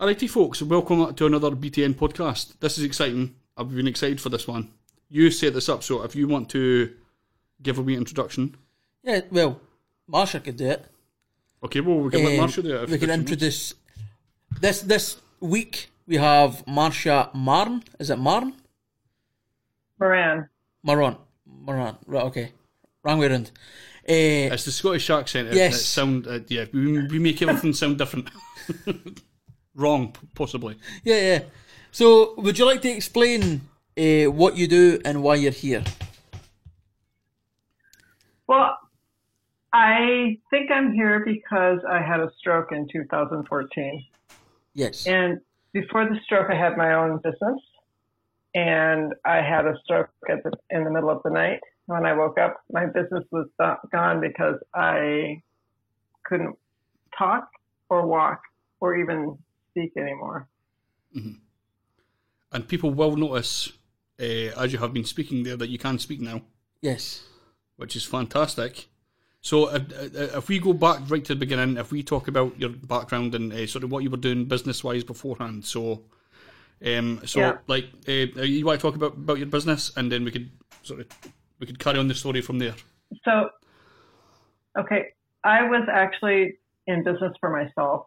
Alrighty, folks, welcome to another BTN podcast. This is exciting. I've been excited for this one. You set this up, so if you want to give a wee introduction. Yeah, well, Marcia could do it. Okay, well, we can let Um, Marcia do it. if- we can she wants. introduce this this week. We have Marcia Marn. Is it Marn? Moran. Maron. Maron. Right. Okay. Wrong way around. Uh, It's the Scottish accent. It, Yes. it sound, uh, yeah, we, we make everything sound different. Wrong, possibly. yeah, yeah. So, would you like to explain uh, what you do and why you're here? Well, I think I'm here because I had a stroke in 2014. Yes. And before the stroke, I had my own business. And I had a stroke at the, in the middle of the night. When I woke up, my business was gone because I couldn't talk or walk or even speak anymore. And people will notice, uh, as you have been speaking there, that you can speak now, Yes. which is fantastic. So if, uh, if we go back right to the beginning, if we talk about your background and uh, sort of what you were doing business-wise beforehand, so um, so Yeah. like uh, you want to talk about, about your business, and then we could sort of we could carry on the story from there. So, okay, I was actually in business for myself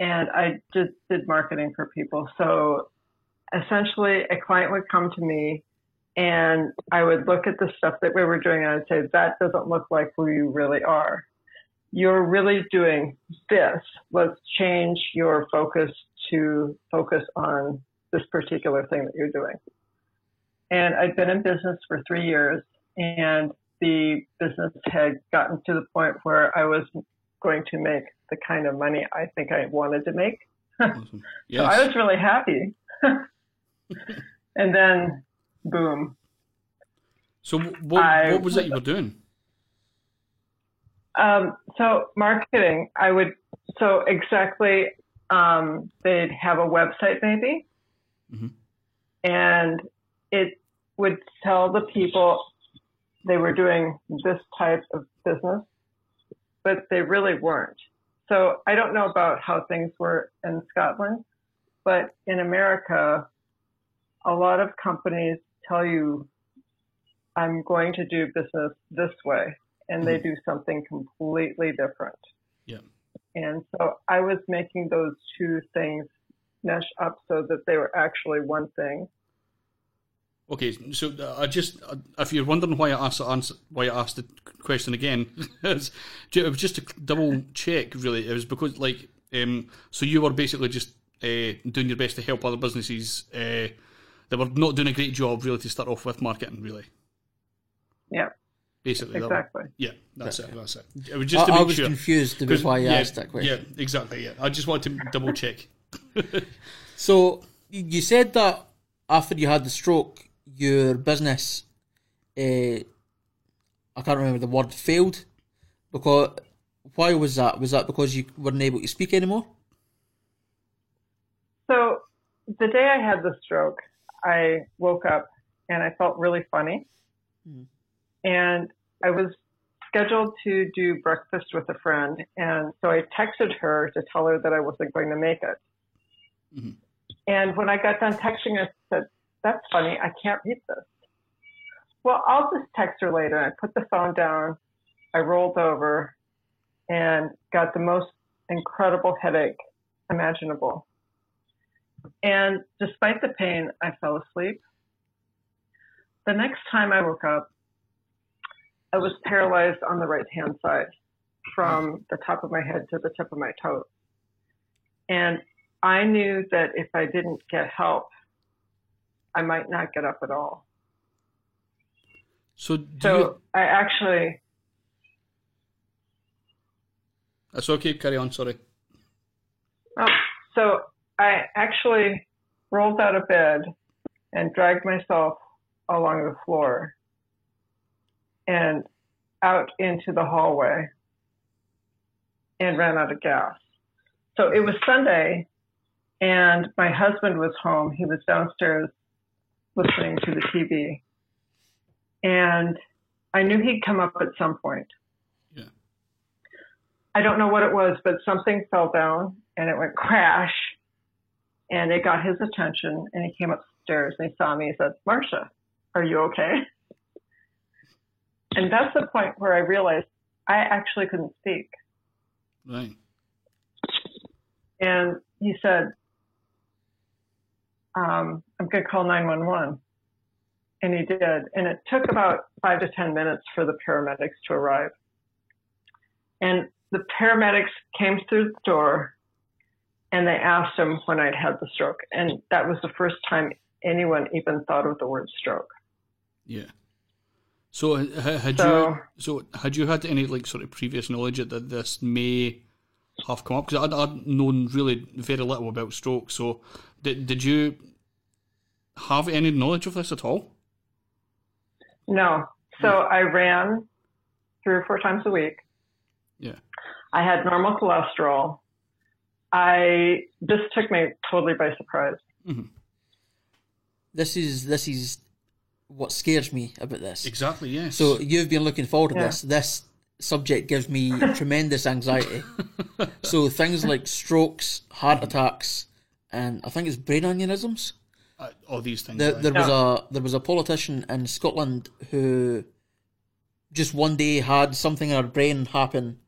and I just did marketing for people. So essentially, a client would come to me and I would look at the stuff that we were doing and I'd say, that doesn't look like who you really are. You're really doing this. Let's change your focus to focus on this particular thing that you're doing. And I'd been in business for three years and the business had gotten to the point where I was going to make the kind of money I think I wanted to make. Awesome. So I was really happy. and then, boom. So what, I- what was it you were doing? Um, so marketing, I would, so exactly, um, they'd have a website maybe, Mhm. and it would tell the people they were doing this type of business, but they really weren't. So I don't know about how things were in Scotland, but in America, a lot of companies tell you, I'm going to do business this way, and they mm-hmm. do something completely different. Yeah. And so I was making those two things mesh up so that they were actually one thing. Okay, so uh, I just uh, if you're wondering why I asked answer, why I asked the question again, it was just to double check. Really, it was because like um, so you were basically just uh, doing your best to help other businesses uh, that were not doing a great job really to start off with marketing. Really, Yeah, basically, that- exactly. yeah, that's it. That's it. It was just to I, I was sure. confused with 'Cause, why you yeah, asked that question. Yeah, exactly. Yeah, I just wanted to double check. So you said that after you had the stroke, your business, uh, I can't remember the word, failed. Because why was that? Was that because you weren't able to speak anymore? So the day I had the stroke, I woke up and I felt really funny. Hmm. And I was scheduled to do breakfast with a friend. And so I texted her to tell her that I wasn't going to make it. Mhm. And when I got done texting her, I said, That's funny. I can't read this. Well, I'll just text her later. I put the phone down. I rolled over and got the most incredible headache imaginable. And despite the pain, I fell asleep. The next time I woke up, I was paralyzed on the right hand side from the top of my head to the tip of my toes. And I knew that if I didn't get help, I might not get up at all. So do So you, I actually, uh, that's okay. Carry on. Sorry. oh, so I actually rolled out of bed and dragged myself along the floor and out into the hallway and ran out of gas. So it was Sunday and my husband was home. He was downstairs listening to the TV. And I knew he'd come up at some point. Yeah. I don't know what it was, but something fell down and it went crash and it got his attention. And he came upstairs and he saw me. He said, Marcia, are you okay?" And that's the point where I realized I actually couldn't speak. Right. And he said, um, I'm going to call 911. And he did. And it took about five to 10 minutes for the paramedics to arrive. And the paramedics came through the door and they asked him when I'd had the stroke. And that was the first time anyone even thought of the word stroke. Yeah. So had So- you so had you had any like sort of previous knowledge that this may have come up? Because I'd, I'd known really very little about stroke. So did did you have any knowledge of this at all? No. So I ran three or four times a week. Yeah. I had normal cholesterol. I this took me totally by surprise. Mm-hmm. This is this is what scares me about this. Exactly. Yes. So you've been looking forward to Yeah. this. This subject gives me tremendous anxiety. so things like strokes, heart attacks, and I think it's brain aneurysms. uh, all these things. There, aye. there was a there was a politician in Scotland who just one day had something in her brain happen,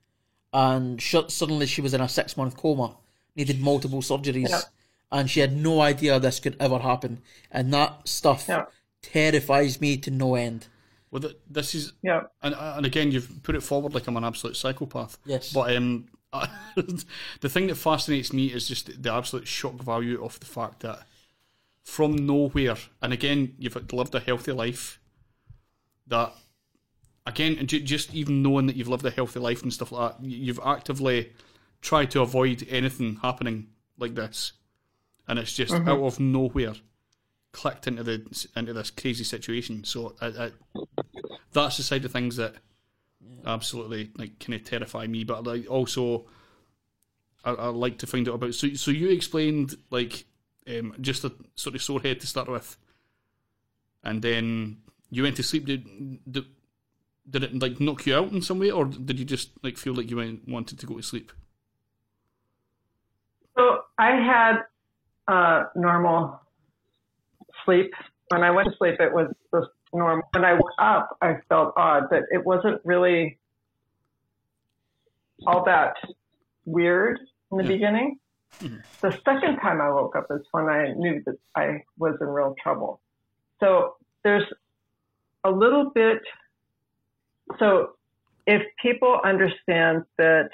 and sh- suddenly she was in a six month coma, needed multiple surgeries, Yeah. and she had no idea this could ever happen. And that stuff Yeah. terrifies me to no end. Well, this is Yeah. and and again you've put it forward like I'm an absolute psychopath. Yes. But um, the thing that fascinates me is just the absolute shock value of the fact that from nowhere, and again you've lived a healthy life. That again, and just even knowing that you've lived a healthy life and stuff like that, you've actively tried to avoid anything happening like this, and it's just out of nowhere clicked into the into this crazy situation. So I, I, that's the side of things that absolutely like kind of terrify me. But like also, I, I like to find out about. So so you explained like um, just a sort of sore head to start with, and then you went to sleep. Did, did did it like knock you out in some way, or did you just like feel like you went, wanted to go to sleep? So I had uh, normal sleep. When I went to sleep, it was just normal. When I woke up, I felt odd, but it wasn't really all that weird in the Yeah. beginning. Mhm. The second time I woke up is when I knew that I was in real trouble. So there's a little bit. So if people understand that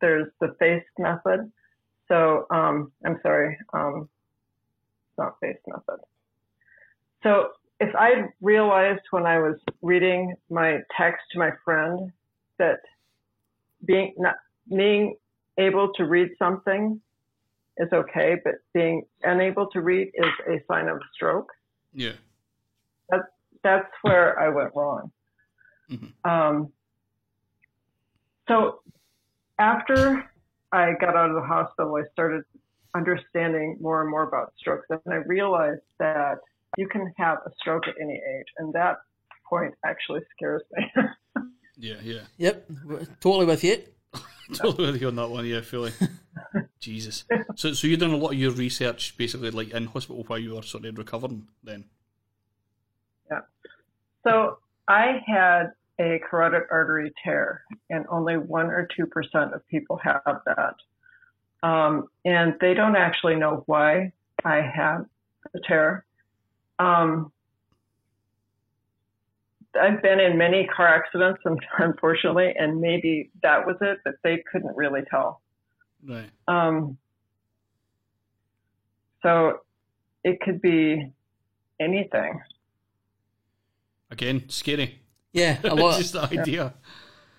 there's the FACE method, so um, I'm sorry, um, it's not FACE method. So if I realized when I was reading my text to my friend that being not being able to read something is okay, but being unable to read is a sign of stroke. Yeah. That's that's where I went wrong. Mhm. Um, so after I got out of the hospital, I started understanding more and more about strokes, and I realized that you can have a stroke at any age, and that point actually scares me. Yeah, yeah. Yep, totally with you. totally with you on that one. Yeah, fully. Jesus. So, so you're doing a lot of your research basically like in hospital while you were sort of recovering. Then. Yeah. So I had a carotid artery tear, and only one or two percent of people have that. Um, and they don't actually know why I had the tear. Um, I've been in many car accidents, unfortunately, and maybe that was it, but they couldn't really tell. Right. Um, so it could be anything. Again, scary. Yeah, a lot. Just the idea.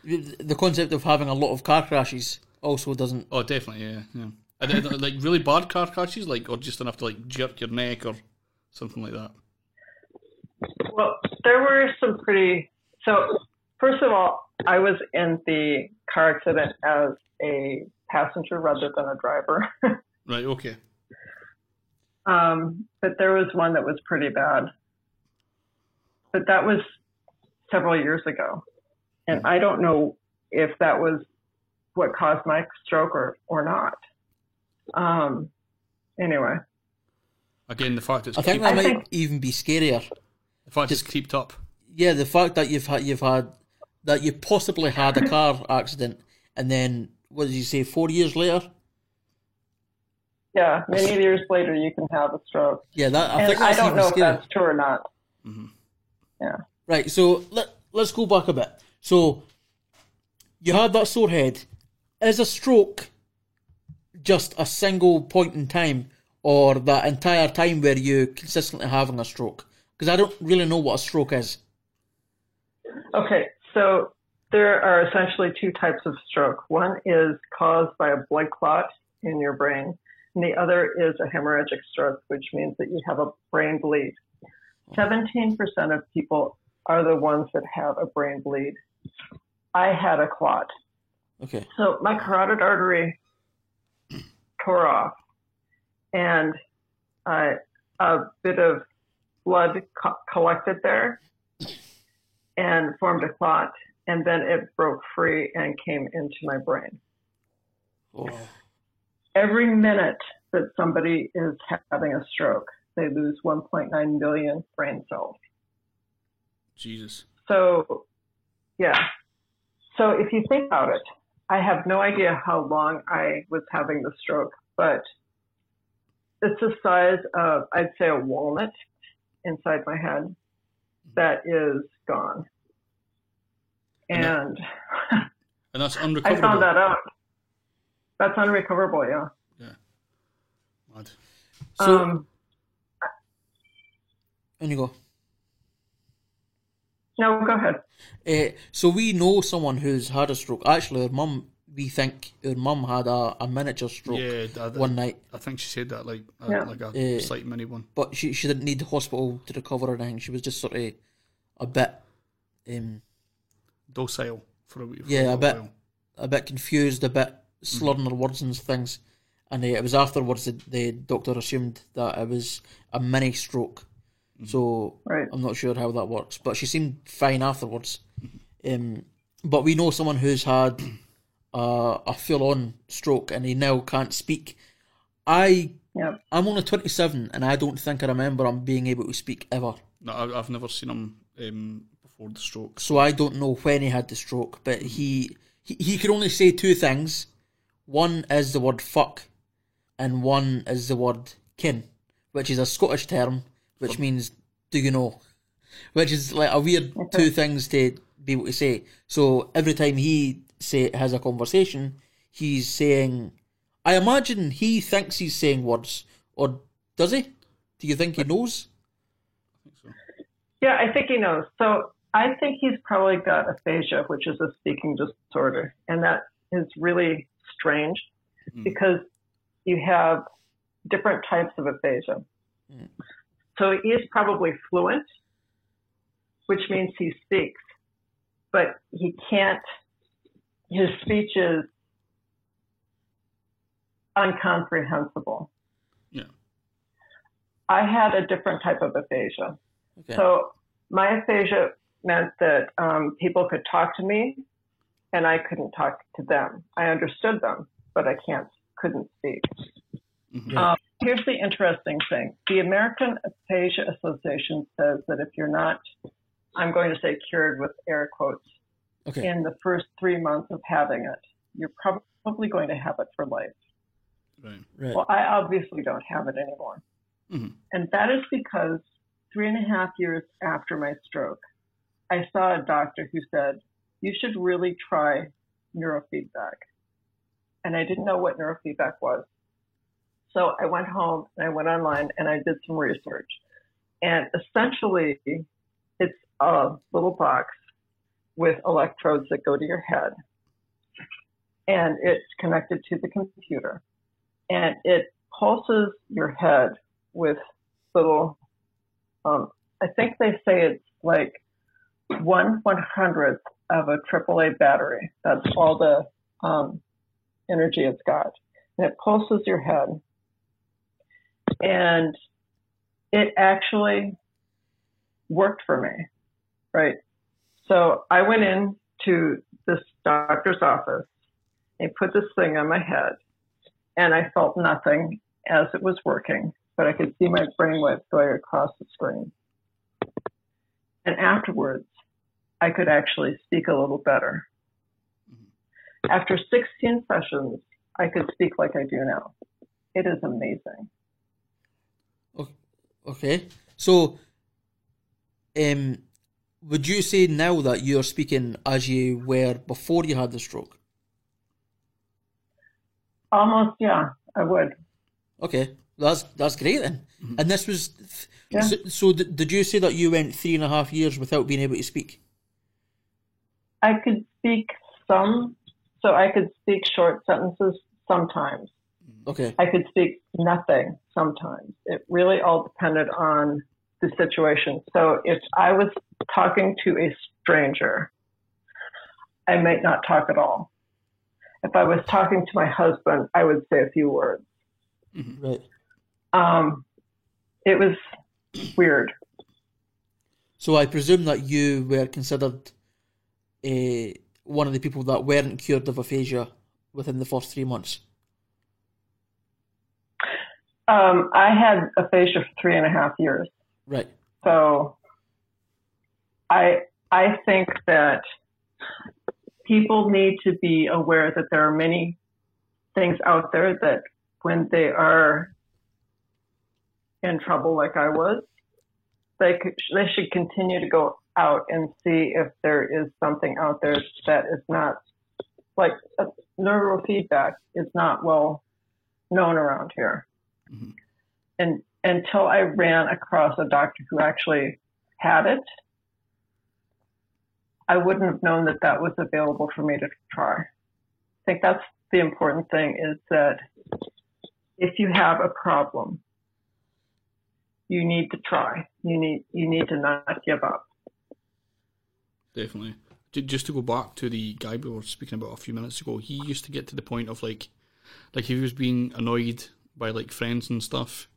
the concept of having a lot of car crashes also doesn't. Oh, definitely. Yeah, yeah. And then, like really bad car crashes, like or just enough to like jerk your neck or something like that. Well, there were some pretty. So, first of all, I was in the car accident as a passenger rather than a driver. Right. Okay. um, but there was one that was pretty bad. But that was several years ago. And I don't know if that was what caused my stroke or, or not. Um, anyway, Again, the fact it's I think creep- that I might think- even be scarier. the fact it's creeped up. Yeah, the fact that you've had you've had that you possibly had a car accident, and then what did you say? Four years later. Yeah, many years later you can have a stroke. Yeah, that I And think I don't even know if that's true or not. Mm-hmm. Yeah. Right, so let, let's go back a bit. So, you had that sore head. Is a stroke just a single point in time, or that entire time where you consistently having a stroke? Because I don't really know what a stroke is. Okay, so there are essentially two types of stroke. One is caused by a blood clot in your brain, and the other is a hemorrhagic stroke, which means that you have a brain bleed. 17% of people are the ones that have a brain bleed. I had a clot. Okay. So my carotid artery tore off, and uh, a bit of blood co- collected there and formed a clot, and then it broke free and came into my brain. Oh, Every minute that somebody is having a stroke, they lose 1.9 million brain cells. Jesus. So, yeah. So if you think about it, I have no idea how long I was having the stroke, but it's the size of, I'd say, a walnut inside my head that is gone. And And that's unrecoverable. I found that out. That's unrecoverable, yeah. Mad. So, um, and you go. no, go ahead. Uh, so we know someone who's had a stroke. Actually, her mum, we think her mum had a, a miniature stroke Yeah, I, I, one night, I think she said that like a, Yeah. like a Eh. slight mini one. but she she didn't need the hospital to recover or anything. She was just sort of a bit, um, Docile for a wee. for Yeah, a little bit. while. a bit confused, a bit slurring Mm-hmm. her words and things. And uh, it was afterwards that the doctor assumed that it was a mini stroke. Mm-hmm. So Right. I'm not sure how that works, but she seemed fine afterwards. Mm-hmm. Um, but we know someone who's had a, a full on stroke and he now can't speak. I Yeah. I'm only 27 and I don't think I remember him being able to speak ever. No, I, I've never seen him um, before the stroke. So I don't know when he had the stroke, but he he, he could only say two things. One is the word fuck, and one is the word kin, which is a Scottish term, which means do you know? Which is like a weird two things to be able to say. So every time he say has a conversation, he's saying I imagine he thinks he's saying words, or does he? Do you think he knows? I think so. Yeah, I think he knows. So I think he's probably got aphasia, which is a speaking disorder. And that is really strange Mm. because you have different types of aphasia. Mm. So he is probably fluent, which means he speaks, but he can't, his speech is incomprehensible. Yeah. I had a different type of aphasia. Okay. So my aphasia meant that um, people could talk to me, and I couldn't talk to them. I understood them, but I can't, couldn't speak. Mhm. Um, here's the interesting thing: the American Aphasia Association says that if you're not, I'm going to say cured with air quotes, okay. in the first three months of having it, you're probably going to have it for life. Right. Right. Well, I obviously don't have it anymore. Mhm. And that is because three and a half years after my stroke, I saw a doctor who said, You should really try neurofeedback. And I didn't know what neurofeedback was. So I went home and I went online and I did some research. And essentially, it's a little box with electrodes that go to your head. And it's connected to the computer and it pulses your head with little, um, I think they say it's like one one hundredth of a AAA battery. That's all the um, energy it's got. And it pulses your head. And it actually worked for me, right? So I went in to this doctor's office and put this thing on my head and I felt nothing as it was working. but I could see my brainwaves going across the screen. And afterwards, I could actually speak a little better. After 16 sessions, I could speak like I do now. It is amazing. Okay. So, um, would you say now that you're speaking as you were before you had the stroke? Almost, yeah, I would. Okay, that's that's great then. Mm-hmm. And this was, Yeah. so, so d- did you say that you went three and a half years without being able to speak? I could speak some, so I could speak short sentences sometimes. Okay, I could speak nothing sometimes. It really all depended on the situation. So if I was talking to a stranger, I might not talk at all. If I was talking to my husband, I would say a few words. right. Um, it was weird. So I presume that you were considered uh, one of the people that weren't cured of aphasia within the first three months. Um, I had aphasia for three and a half years. Right. So I I think that people need to be aware that there are many things out there that when they are in trouble like I was, they could, they should continue to go out and see if there is something out there that is not like uh, neurofeedback is not well known around here. And until I ran across a doctor who actually had it, I wouldn't have known that that was available for me to try. I think that's the important thing is that if you have a problem, you need to try. You need you need to not give up. Definitely. Just to go back to the guy we were speaking about a few minutes ago, he used to get to the point of like, like he was being annoyed by like friends and stuff.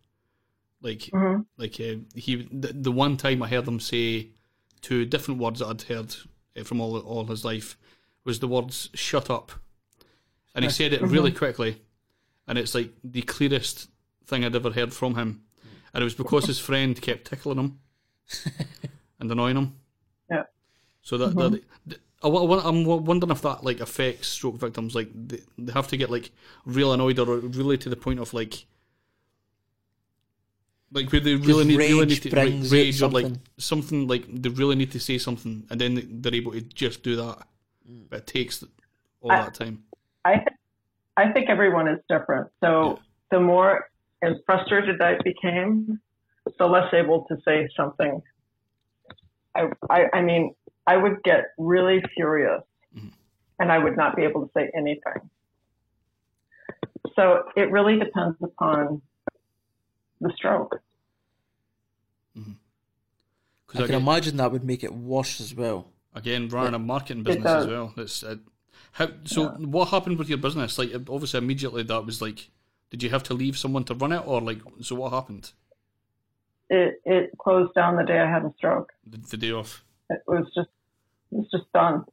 Like, Mhm. like uh, he the, the one time I heard him say two different words that I'd heard uh, from all all his life was the words "shut up," and he said it really quickly, and it's like the clearest thing I'd ever heard from him, and it was because his friend kept tickling him and annoying him. Yeah. So that, that th- I, I'm wondering if that like affects stroke victims. Like they, they have to get like real annoyed or really to the point of like, like where they really need, really need to brings like, rage or like something. something like they really need to say something, and then they- they're able to just do that. But it takes all I- that time. I th- I think everyone is different. So Yeah. the more as frustrated I became, the less able to say something. I I, I mean, I would get really furious, Mhm. and I would not be able to say anything. So it really depends upon the stroke. Because I can again, imagine that would make it worse as well. again, running a marketing business as well. It's uh, how. So what happened with your business? Like obviously, immediately that was like, did you have to leave someone to run it, or like, so what happened It it closed down the day I had a stroke. the, the day off? It was just it was just done.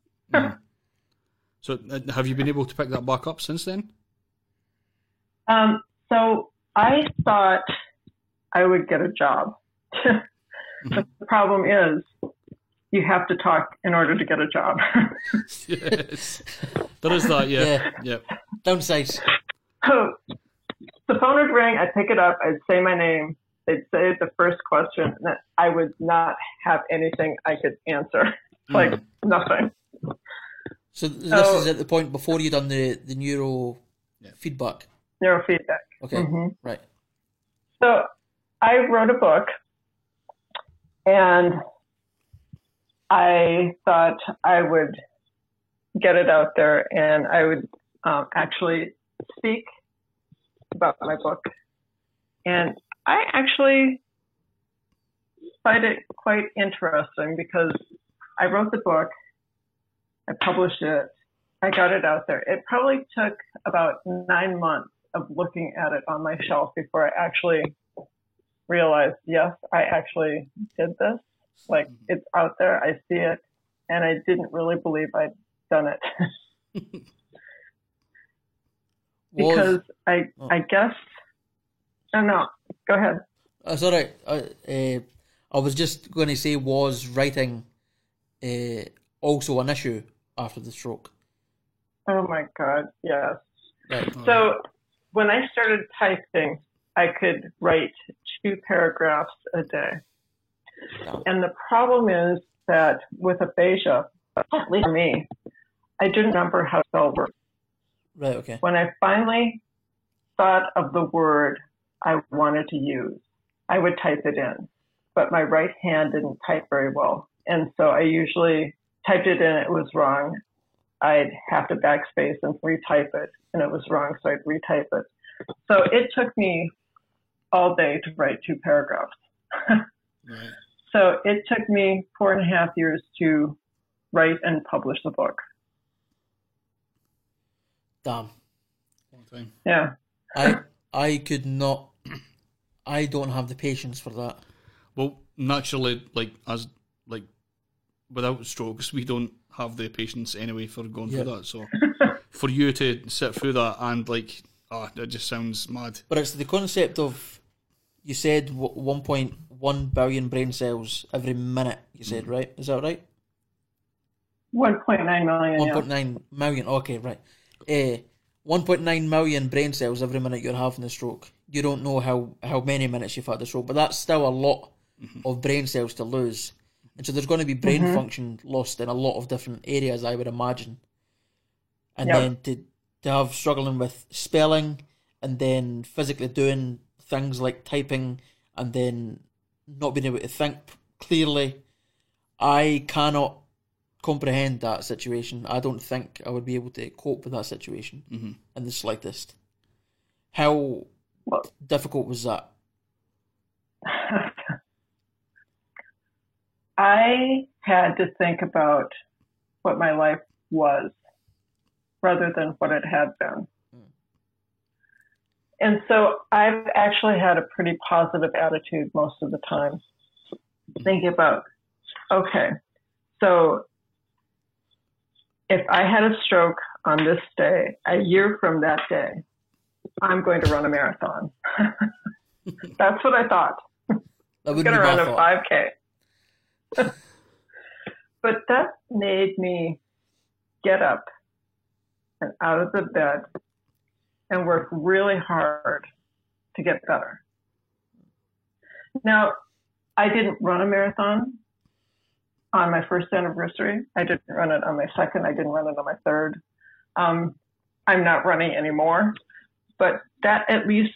So uh, have you been able to pick that back up since then? Um, so I thought I would get a job. the problem is you have to talk in order to get a job. yes, there is that. Yeah, Yeah. yeah. Downsides. so the phone would ring, I'd pick it up, I'd say my name, they'd say the first question, and then I would not have anything I could answer. like nothing. So this Oh. is at the point before you done the the neuro Yeah. feedback. Neurofeedback. Okay, Mhm. right. So I wrote a book and I thought I would get it out there and I would um, actually speak about my book. And I actually find it quite interesting because I wrote the book, I published it, I got it out there. It probably took about nine months of looking at it on my shelf before I actually realized, yes, I actually did this. Like it's out there, I see it, and I didn't really believe I'd done it because I, Oh. I guess, I don't know. Go ahead. That's all right. I, uh, I was just going to say, was writing uh, also an issue after the stroke? Oh my God, yes. Right. So when I started typing, I could write two paragraphs a day. And the problem is that with aphasia, at least for me, I didn't remember how to spell words. Right. Okay. When I finally thought of the word I wanted to use, I would type it in. But my right hand didn't type very well. And so I usually typed it in, it was wrong. I'd have to backspace and retype it, and it was wrong, so I'd retype it. So it took me all day to write two paragraphs. Right. So it took me four and a half years to write and publish the book. Damn. Long time. Yeah. I I could not. I don't have the patience for that. Well, naturally, like as like without strokes, we don't have the patience anyway for going Yeah. through that. So for you to sit through that and like, ah, it just sounds mad. But it's the concept of you said w- 1.1 billion brain cells every minute. You said right? Is that right? 1.9 million. Yeah. 1.9 million. Okay, right. Uh, 1.9 million brain cells every minute you're having a stroke. You don't know how, how many minutes you've had the stroke, but that's still a lot of brain cells to lose. And so there's going to be brain function lost in a lot of different areas, I would imagine. And Yep. then to, to have struggling with spelling and then physically doing things like typing and then not being able to think clearly, I cannot comprehend that situation. I don't think I would be able to cope with that situation mm-hmm. in the slightest. How Well- difficult was that? I had to think about what my life was rather than what it had been. And so I've actually had a pretty positive attitude most of the time, thinking about, okay, so if I had a stroke on this day, a year from that day, I'm going to run a marathon. That's what I thought. Would going to run a 5K. but that made me get up and out of the bed and work really hard to get better. Now, I didn't run a marathon on my first anniversary. I didn't run it on my second. I didn't run it on my third. Um, I'm not running anymore, but that at least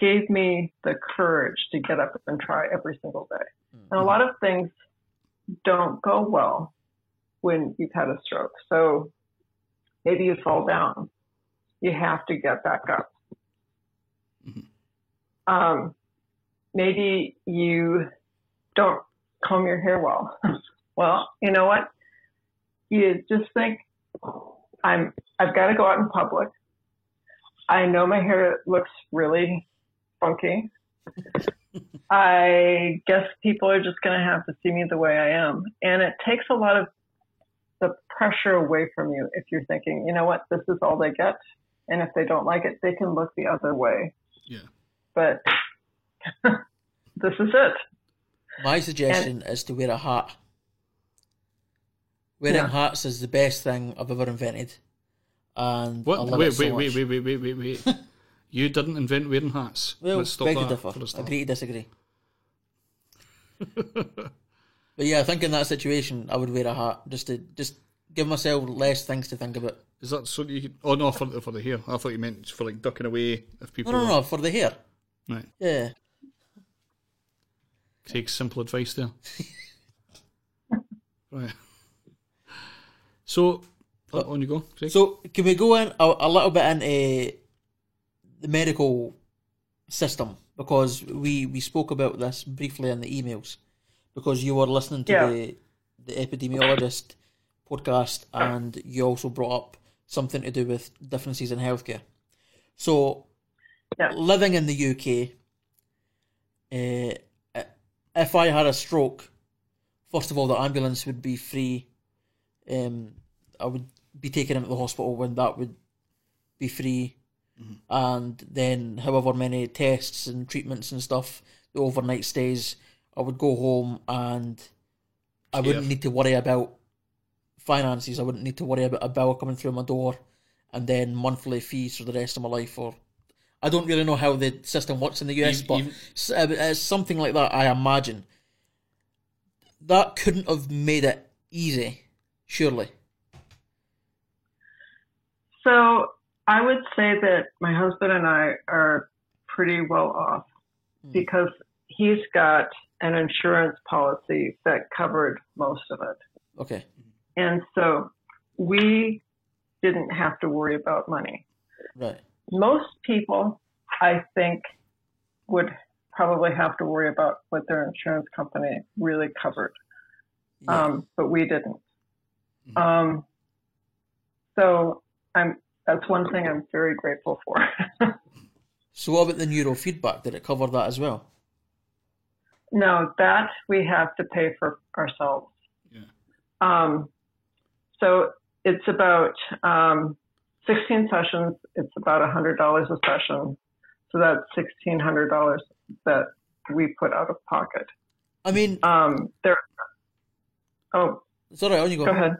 gave me the courage to get up and try every single day. And a lot of things don't go well when you've had a stroke. So maybe you fall down. You have to get back up. Um, maybe you don't comb your hair well. well, you know what? You just think, I'm, I've got to go out in public. I know my hair looks really funky. I guess people are just going to have to see me the way I am. And it takes a lot of the pressure away from you if you're thinking, you know what, this is all they get. And if they don't like it, they can look the other way. Yeah. But this is it. My suggestion is to wear a hat. Wearing Yeah. hats is the best thing I've ever invented. And I What? love Wait, it so wait, wait, much. wait, wait, wait, wait, wait. you didn't invent wearing hats. Well, Let's stop that differ. for a start. Agree to disagree. but yeah, I think in that situation, I would wear a hat just to just give myself less things to think about. Is that so that you could? Oh no, for the- for the hair. I thought you meant for like ducking away if people. no, were- no, for the hair. Right. Yeah. Take simple advice there. right. So, oh, on you go. Craig. So can we go in a, a little bit into uh, the medical system because we we spoke about this briefly in the emails because you were listening to Yeah. the the epidemiologist podcast and you also brought up something to do with differences in healthcare. So Yeah. living in the UK, uh, if I had a stroke, first of all, the ambulance would be free. Um, I would be taken into the hospital when that would be free. and then however many tests and treatments and stuff, the overnight stays, I would go home and I wouldn't need to worry about finances. I wouldn't need to worry about a bill coming through my door, and then monthly fees for the rest of my life. Or I don't really know how the system works in the US, Even- but even- uh, something like that. I imagine that couldn't have made it easy, surely. So I would say that my husband and I are pretty well off because he's got an insurance policy that covered most of it. Okay, And so we didn't have to worry about money. right. Most people, I think, would probably have to worry about what their insurance company really covered. Yeah. Um, but we didn't. Um, so I'm, that's one thing I'm very grateful for. so what about the neurofeedback? Did it cover that as well? No, that we have to pay for ourselves. Yeah. Um, so it's about um, 16 sessions. It's about $100 a session. So that's $1,600 that we put out of pocket. I mean, Um, there. Oh, it's all right. On you go. go ahead.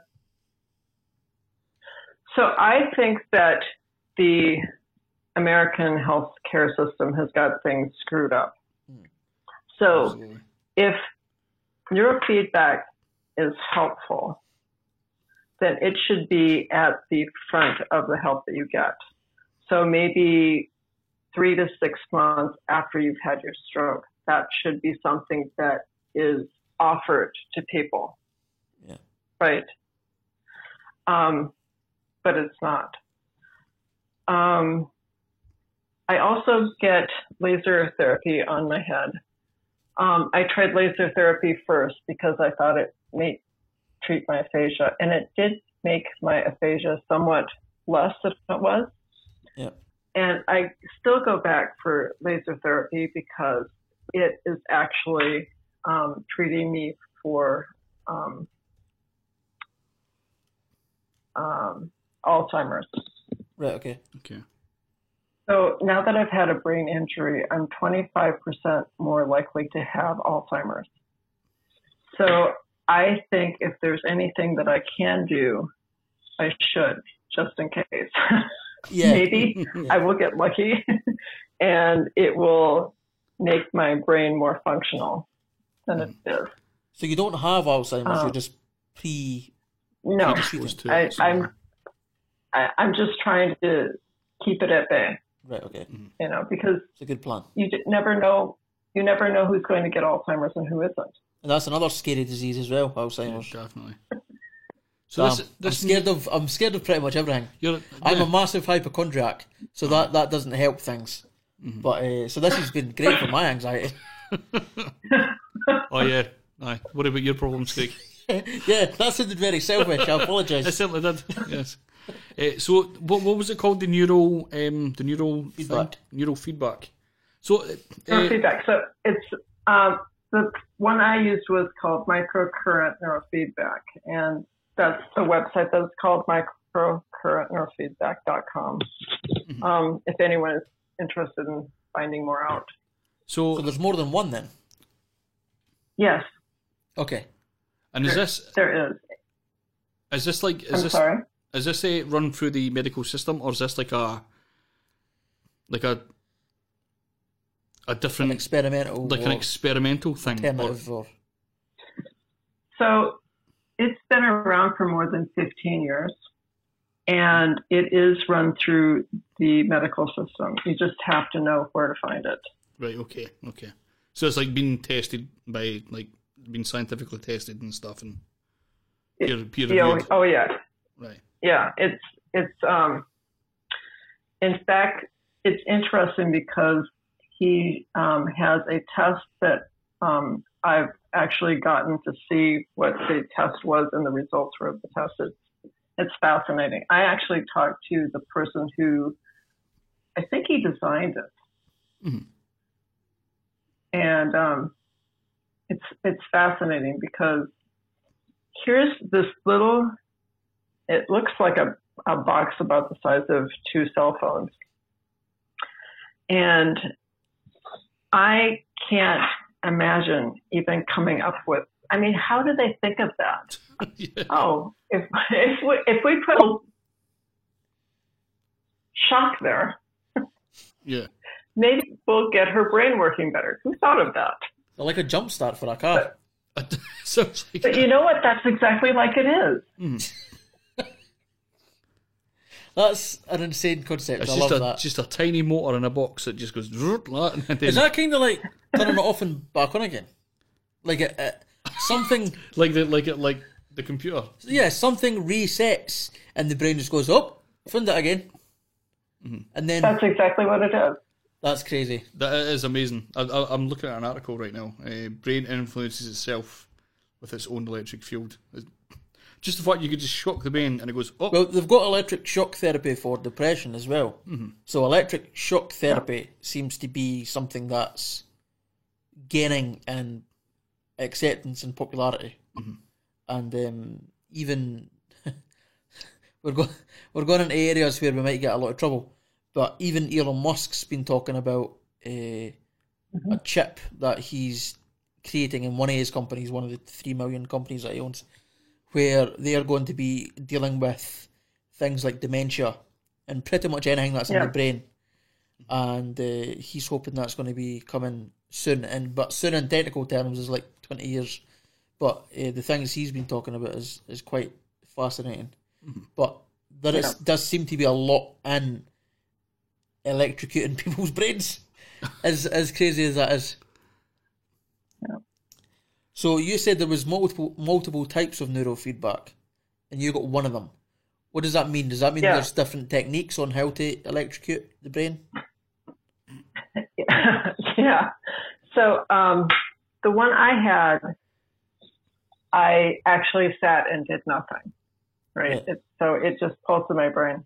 So I think that the American healthcare system has got things screwed up. So Absolutely. if neurofeedback is helpful, then it should be at the front of the help that you get. So maybe three to six months after you've had your stroke, that should be something that is offered to people. Yeah. Right. Um, but it's not. Um, I also get laser therapy on my head. Um, I tried laser therapy first because I thought it may treat my aphasia, and it did make my aphasia somewhat less than it was. Yeah. And I still go back for laser therapy because it is actually um, treating me for um, um, Alzheimer's. Right. Okay. Okay. So now that I've had a brain injury, I'm 25% more likely to have Alzheimer's. So I think if there's anything that I can do, I should, just in case. Yeah. Maybe I will get lucky and it will make my brain more functional than it is. So you don't have Alzheimer's. Uh, you're just pre. No, I, I'm. I, I'm just trying to keep it at bay, Right. Okay. you know, because It's a good plan. you d- never know you never know who's going to get Alzheimer's and who isn't. And that's another scary disease as well. Yeah, Alzheimer's. definitely. So Um, this, I'm scared of. I'm scared of pretty much everything. You're, I'm yeah. a massive hypochondriac, so that that doesn't help things. Mm-hmm. But uh, so this has been great for my anxiety. oh yeah. Aye. What about your problems, Craig? yeah, that sounded very selfish. I apologize. I apologise. certainly did. Yes. Uh, so what what was it called? The neural um the neural Feedback. thing? neural feedback. So uh, Neurofeedback. So it's um, the one I used was called microcurrent neurofeedback, and that's the website that's called microcurrentneurofeedback.com. Um, if anyone is interested in finding more out. so So there's more than one then. Yes, Okay. and is this there is. is this like is I'm this sorry. Is this a run through the medical system or is this like a like a a different Experimental. like an experimental thing? Or, or So it's been around for more than 15 years, and it is run through the medical system. You just have to know where to find it. right. Okay. Okay. So it's like being tested by like being scientifically tested and stuff and peer, peer You know, reviewed. oh yeah, Right. Yeah. It's it's um. In fact, it's interesting because he um, has a test that um, I've actually gotten to see what the test was and the results were of the test. It's, it's fascinating. I actually talked to the person who I think he designed it. Mhm. And um, it's it's fascinating because here's this little it looks like a, a box about the size of two cell phones. And I can't imagine even coming up with. I mean, how do they think of that? yeah. Oh, if if we if we put a shock there, yeah. maybe we'll get her brain working better. Who thought of that? They're like a jump start for a car. Sounds like But you know what? That's exactly like it is. Hmm. That's an insane concept. it's I just love a that. just a tiny motor in a box that just goes like that, Is that kind of like turning it off and back on again? Like a, a, something, like the like it like the computer. yeah, something resets and the brain just goes, oh, found it again. And then That's exactly what it is. that's crazy. That is amazing. I, I, I'm looking at an article right now. Uh, brain influences itself with its own electric field. Just the fact you could just shock the brain and it goes, oh, Well, they've got electric shock therapy for depression as well. Mm-hmm. So electric shock therapy seems to be something that's gaining in acceptance and popularity, mm-hmm. and um, even we're going we're going into areas where we might get a lot of trouble. But even Elon Musk's been talking about a, a chip that he's creating in one of his companies, one of the three million companies that he owns, where they are going to be dealing with things like dementia and pretty much anything that's in the brain. And uh, he's hoping that's going to be coming soon. And but soon in technical terms is like twenty years. But uh, the things he's been talking about is is quite fascinating. But there is, does seem to be a lot in electrocuting people's brains, as as crazy as that is. So you said there was multiple multiple types of neurofeedback, and you got one of them. What does that mean? Does that mean Yeah. there's different techniques on how to electrocute the brain? yeah. So um, the one I had, I actually sat and did nothing. Right. Yeah. It, so it just pulsed in my brain.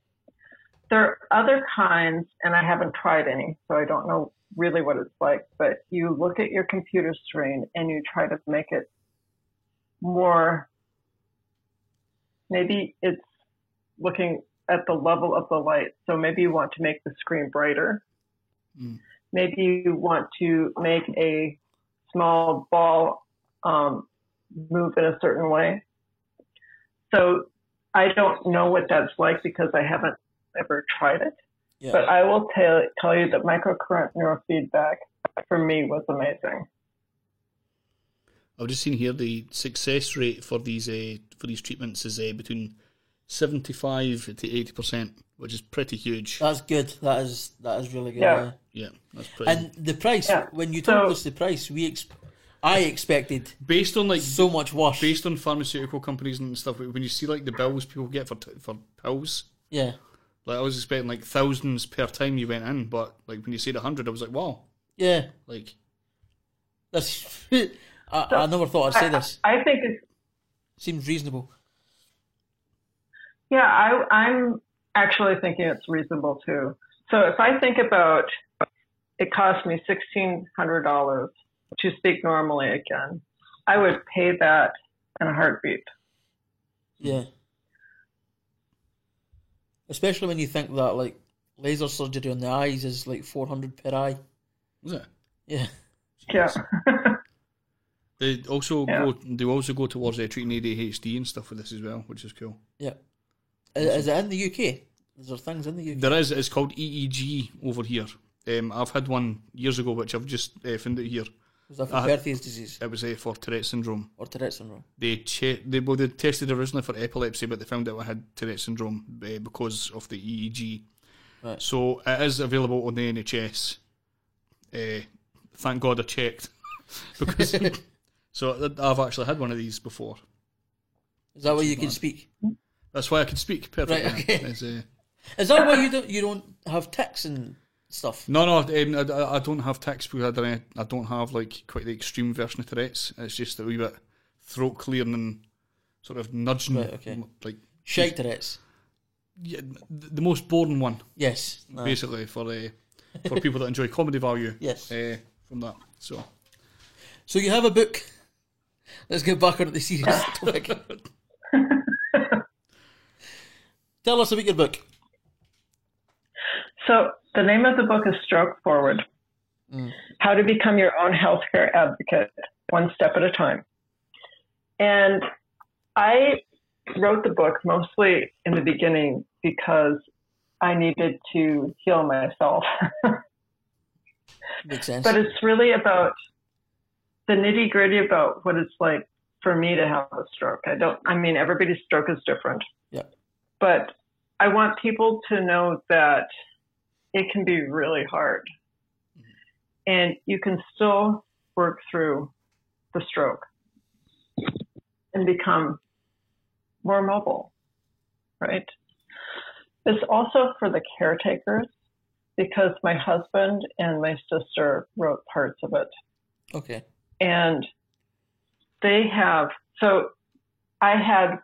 There are other kinds, and I haven't tried any, so I don't know really what it's like. But you look at your computer screen and you try to make it more. Maybe it's looking at the level of the light. So maybe you want to make the screen brighter maybe you want to make a small ball um, move in a certain way. So I don't know what that's like because I haven't ever tried it. Yeah. But I will tell, tell you that microcurrent neurofeedback for me was amazing. I've just seen here the success rate for these uh, for these treatments is uh, between seventy five to eighty percent, which is pretty huge. That's good. That is that is really good. Yeah. yeah. Yeah, that's pretty. And the price Yeah. when you told So- us the price, we ex- I expected based on like so much worse. based on pharmaceutical companies and stuff, when you see like the bills people get for t- for pills, yeah. Like I was expecting like thousands per time you went in, but like when you said a hundred, I was like, wow, Yeah. like That's I, I never thought I'd say this. I think it Seems reasonable. Yeah, I, I'm actually thinking it's reasonable too. So if I think about it cost me sixteen hundred dollars to speak normally again, I would pay that in a heartbeat. Yeah. Especially when you think that like laser surgery on the eyes is like four hundred per eye. was it? Yeah. Yeah. They also Yeah. go. They also go towards uh, treating ADHD and stuff with this as well, which is cool. Yeah. Is, is it in the UK? Is there things in the UK? There is. It's called EEG over here. Um, I've had one years ago, which I've just uh, found it here. Was that for I- Perthes disease It was uh, for Tourette syndrome. or Tourette syndrome? They che- they well, they tested originally for epilepsy, but they found out I had Tourette syndrome uh, because of the EEG. Right. So it is available on the NHS. Uh, thank God I checked because so I've actually had one of these before. Is that why you can speak? That's why I can speak perfectly. Right, okay. Uh, Is that why you don't you don't have tics and stuff? no, no, um, I, I- I don't have tics because I don't, I don't have like quite the extreme version of Tourette's. It's just a wee bit throat clearing and sort of nudging, Right, okay. like Shite Tourette's. yeah, the, the most boring one. Yes. Aye. basically for uh, for people that enjoy comedy value. Yes. uh, from that. So So you have a book. Let's get back on the serious topic. Tell us about your book. So the name of the book is Stroke Forward Mm. How to Become Your Own Healthcare Advocate, One Step at a Time. And I wrote the book mostly in the beginning because I needed to heal myself. Makes sense. but it's really about the nitty gritty about what it's like for me to have a stroke. I don't, I mean, everybody's stroke is different. Yeah. But I want people to know that it can be really hard. Mm-hmm. And you can still work through the stroke and become more mobile, right? It's also for the caretakers because my husband and my sister wrote parts of it. okay. And they have, so I had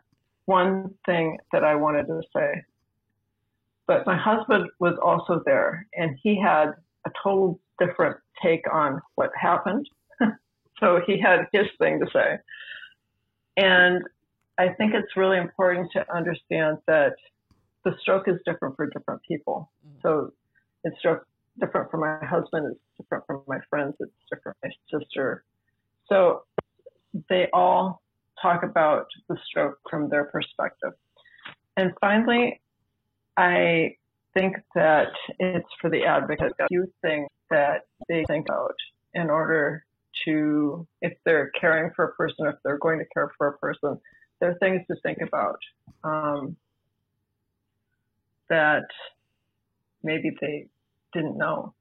one thing that I wanted to say, but my husband was also there and he had a total different take on what happened. so he had his thing to say. And I think it's really important to understand that the stroke is different for different people. Mm-hmm. So it's different for my husband, it's different for my friends, it's different for my sister. So they all talk about the stroke from their perspective. And finally, I think that it's for the advocate a few things that they think about in order to, if they're caring for a person, if they're going to care for a person, there are things to think about um, that maybe they didn't know.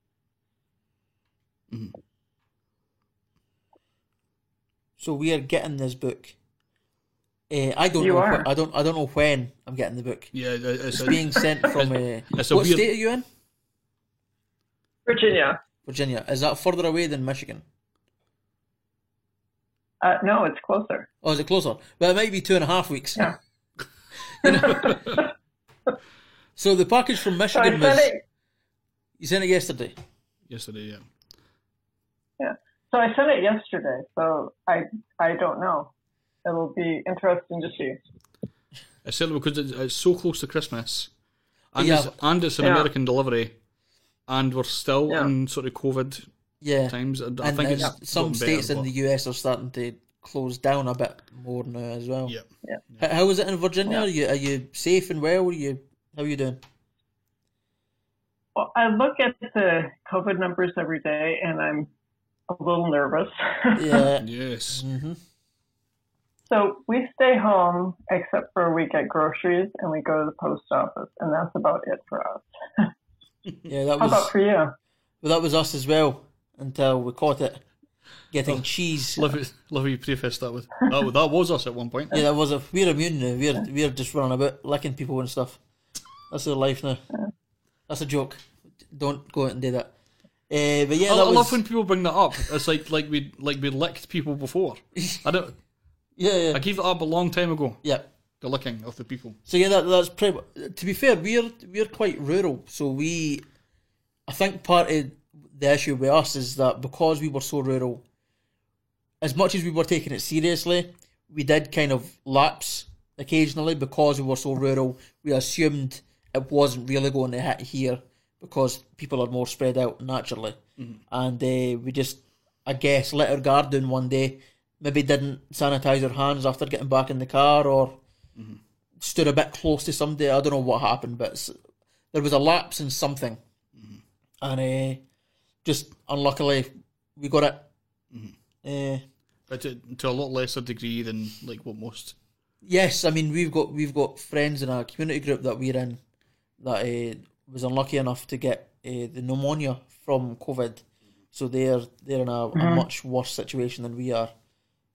So we are getting this book. Uh, I don't You know. are. wh- I don't. I don't know when I'm getting the book. Yeah, it's It's a, being sent from. Uh, it's a what weird. state are you in? Virginia. Virginia. Is that further away than Michigan? Uh, no, it's closer. Oh, is it closer? Well, it might be two and a half weeks. Yeah. So the package from Michigan sent was. it. You sent it yesterday. Yesterday, yeah. Yeah. So I sent it yesterday. So I I don't know. It'll be interesting to see. It's certainly because it's, it's so close to Christmas, and Yeah. it's, and it's an Yeah. American delivery, and we're still Yeah. in sort of COVID Yeah. times. I, I and, think and it's some states better, in the US are starting to close down a bit more now as well. but- yeah. H- How is it in Virginia? Yeah. Are you are you safe and well? Are you how are you doing? Well, I look at the COVID numbers every day, and I'm a little nervous. Yeah. Yes. hmm so we stay home except for we get groceries and we go to the post office, and that's about it for us. Yeah, that How was about for you? well, that was us as well until we caught it getting cheese. Love it. Love how you preface that with that. That was us at one point. Yeah, that was a we're immune now. We're we're just running about licking people and stuff. That's our life now. That's a joke. Don't go out and do that. Uh, but yeah, I, that I was, love when people bring that up. It's like like we like we licked people before. I don't. Yeah, yeah, I gave it up a long time ago. yeah. The licking of the people. So yeah, that, that's pretty. To be fair, we're we're quite rural, so we. I think part of the issue with us is that because we were so rural, as much as we were taking it seriously, we did kind of lapse occasionally because we were so rural. We assumed it wasn't really going to hit here because people are more spread out naturally, and uh, we just, I guess, let our guard down one day. Maybe didn't sanitize our hands after getting back in the car, or stood a bit close to somebody. I don't know what happened, but s- there was a lapse in something, and uh, just unluckily we got it. Uh, But to, to a lot lesser degree than like what most. yes, I mean we've got we've got friends in a community group that we're in that uh, was unlucky enough to get uh, the pneumonia from COVID, so they're they're in a, a much worse situation than we are.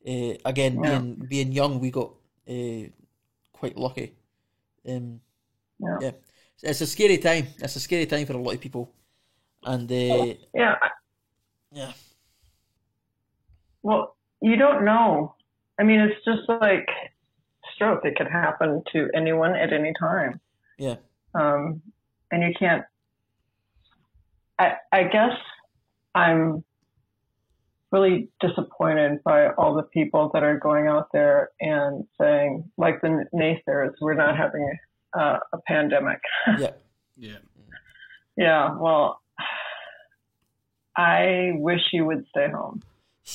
Uh, again, Yeah. being being young, we got uh, quite lucky. Um, Yeah. yeah, it's a scary time. It's a scary time for a lot of people, and uh, Yeah. yeah, Well, you don't know. I mean, it's just like stroke. It could happen to anyone at any time. yeah, Um, and you can't. I, I guess I'm really disappointed by all the people that are going out there and saying, like the naysayers, we're not having a, a pandemic. yeah, Yeah. Yeah, well, I wish you would stay home.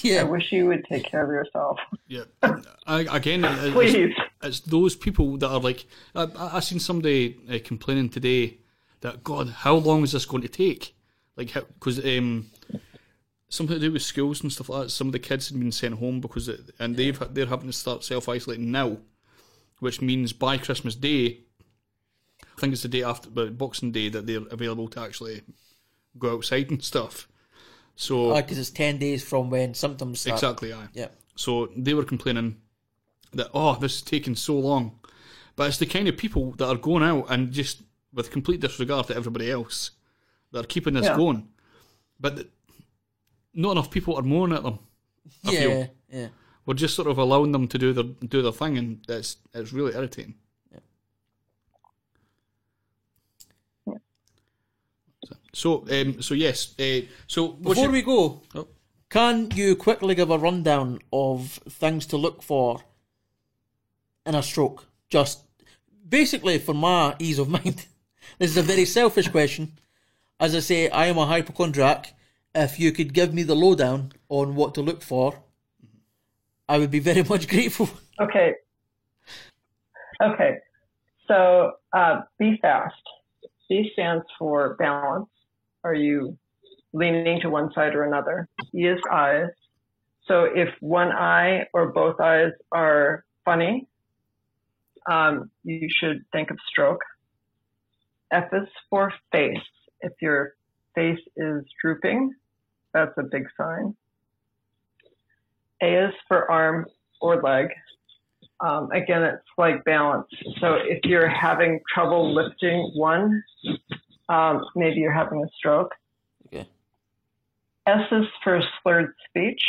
Yeah. I wish you would take care of yourself. Yeah. I, again, it- it's, Please. it's those people that are like. I, I I seen somebody uh, complaining today that God, how long is this going to take? Like, because um, something to do with schools and stuff like that. Some of the kids have been sent home because, it, and they've they're having to start self isolating now, which means by Christmas Day, I think it's the day after, but Boxing Day that they're available to actually go outside and stuff. So ah, because it's ten days from when symptoms start. exactly, aye. Yeah, So they were complaining that oh, this is taking so long. But it's the kind of people that are going out and just with complete disregard to everybody else that are keeping this Yeah. going. But not enough people are moaning at them. I yeah, feel. yeah. We're just sort of allowing them to do their do their thing, and it's it's really irritating. So, um, so yes. Uh, so Before your- we go, Oh. can you quickly give a rundown of things to look for in a stroke? Just basically for my ease of mind. this is a very selfish question. As I say, I am a hypochondriac. If you could give me the lowdown on what to look for, I would be very much grateful. Okay. Okay. So uh, fast. B stands for balance. Are you leaning to one side or another? E is eyes. So if one eye or both eyes are funny, um, you should think of stroke. F is for face. If your face is drooping, that's a big sign. A is for arm or leg. Um, again, it's like balance. So if you're having trouble lifting one, um, maybe you're having a stroke. Okay. S is for slurred speech,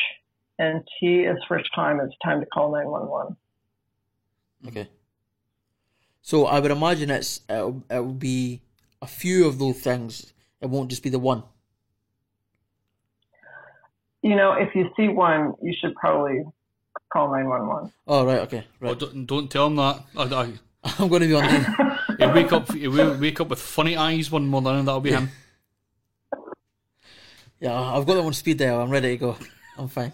and T is for time. It's time to call 911. Okay. So I would imagine it's it'll, it'll be a few of those things. It won't just be the one. You know, if you see one, you should probably call 911. Oh right, okay, Oh, right. don't, don't tell them that. I, I, I'm going to be on then. he'll wake up. He'll wake up with funny eyes one morning, and that'll be him. Yeah, I've got them on speed dial. I'm ready to go. I'm fine.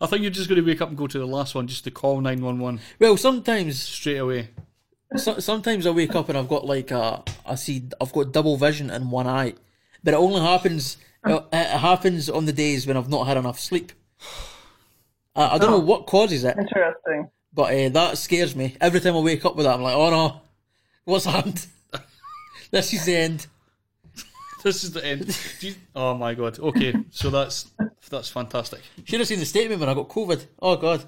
I think you're just going to wake up and go to the last one just to call 911 Well, sometimes, straight away. so, sometimes I wake up and I've got like a, I see, I've got double vision in one eye, but it only happens, it, it happens on the days when I've not had enough sleep. I, I don't know what causes it, Interesting. but uh, that scares me. Every time I wake up with that, I'm like, oh no, what's happened? this is the end. This is the end. Do you- oh my god. Okay, so that's that's fantastic. Should have seen the statement when I got COVID. Oh god,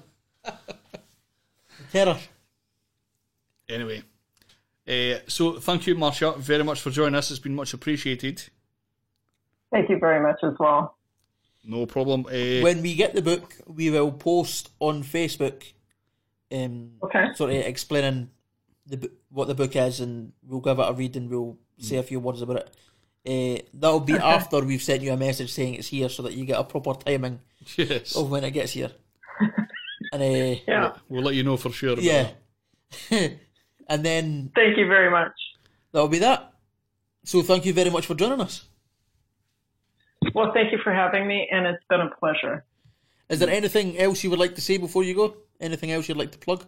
terror. Anyway, uh, so thank you, Marcia, very much for joining us. It's been much appreciated. Thank you very much as well. No problem. Uh, When we get the book, we will post on Facebook, um, Okay. sort of explaining the what the book is, and we'll give it a read and we'll say a few words about it. Uh, that'll be after we've sent you a message saying it's here, so that you get a proper timing yes, of when it gets here. and uh, Yeah. we'll let you know for sure. about yeah, and then Thank you very much. that'll be that. So thank you very much for joining us. Well, thank you for having me, and it's been a pleasure. Is there anything else you would like to say before you go? Anything else you'd like to plug?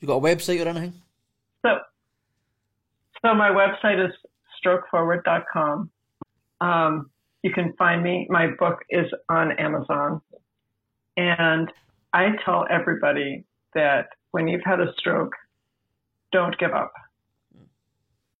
You got a website or anything? So, so my website is strokeforward.com. Um, you can find me. My book is on Amazon. And I tell everybody that when you've had a stroke, don't give up.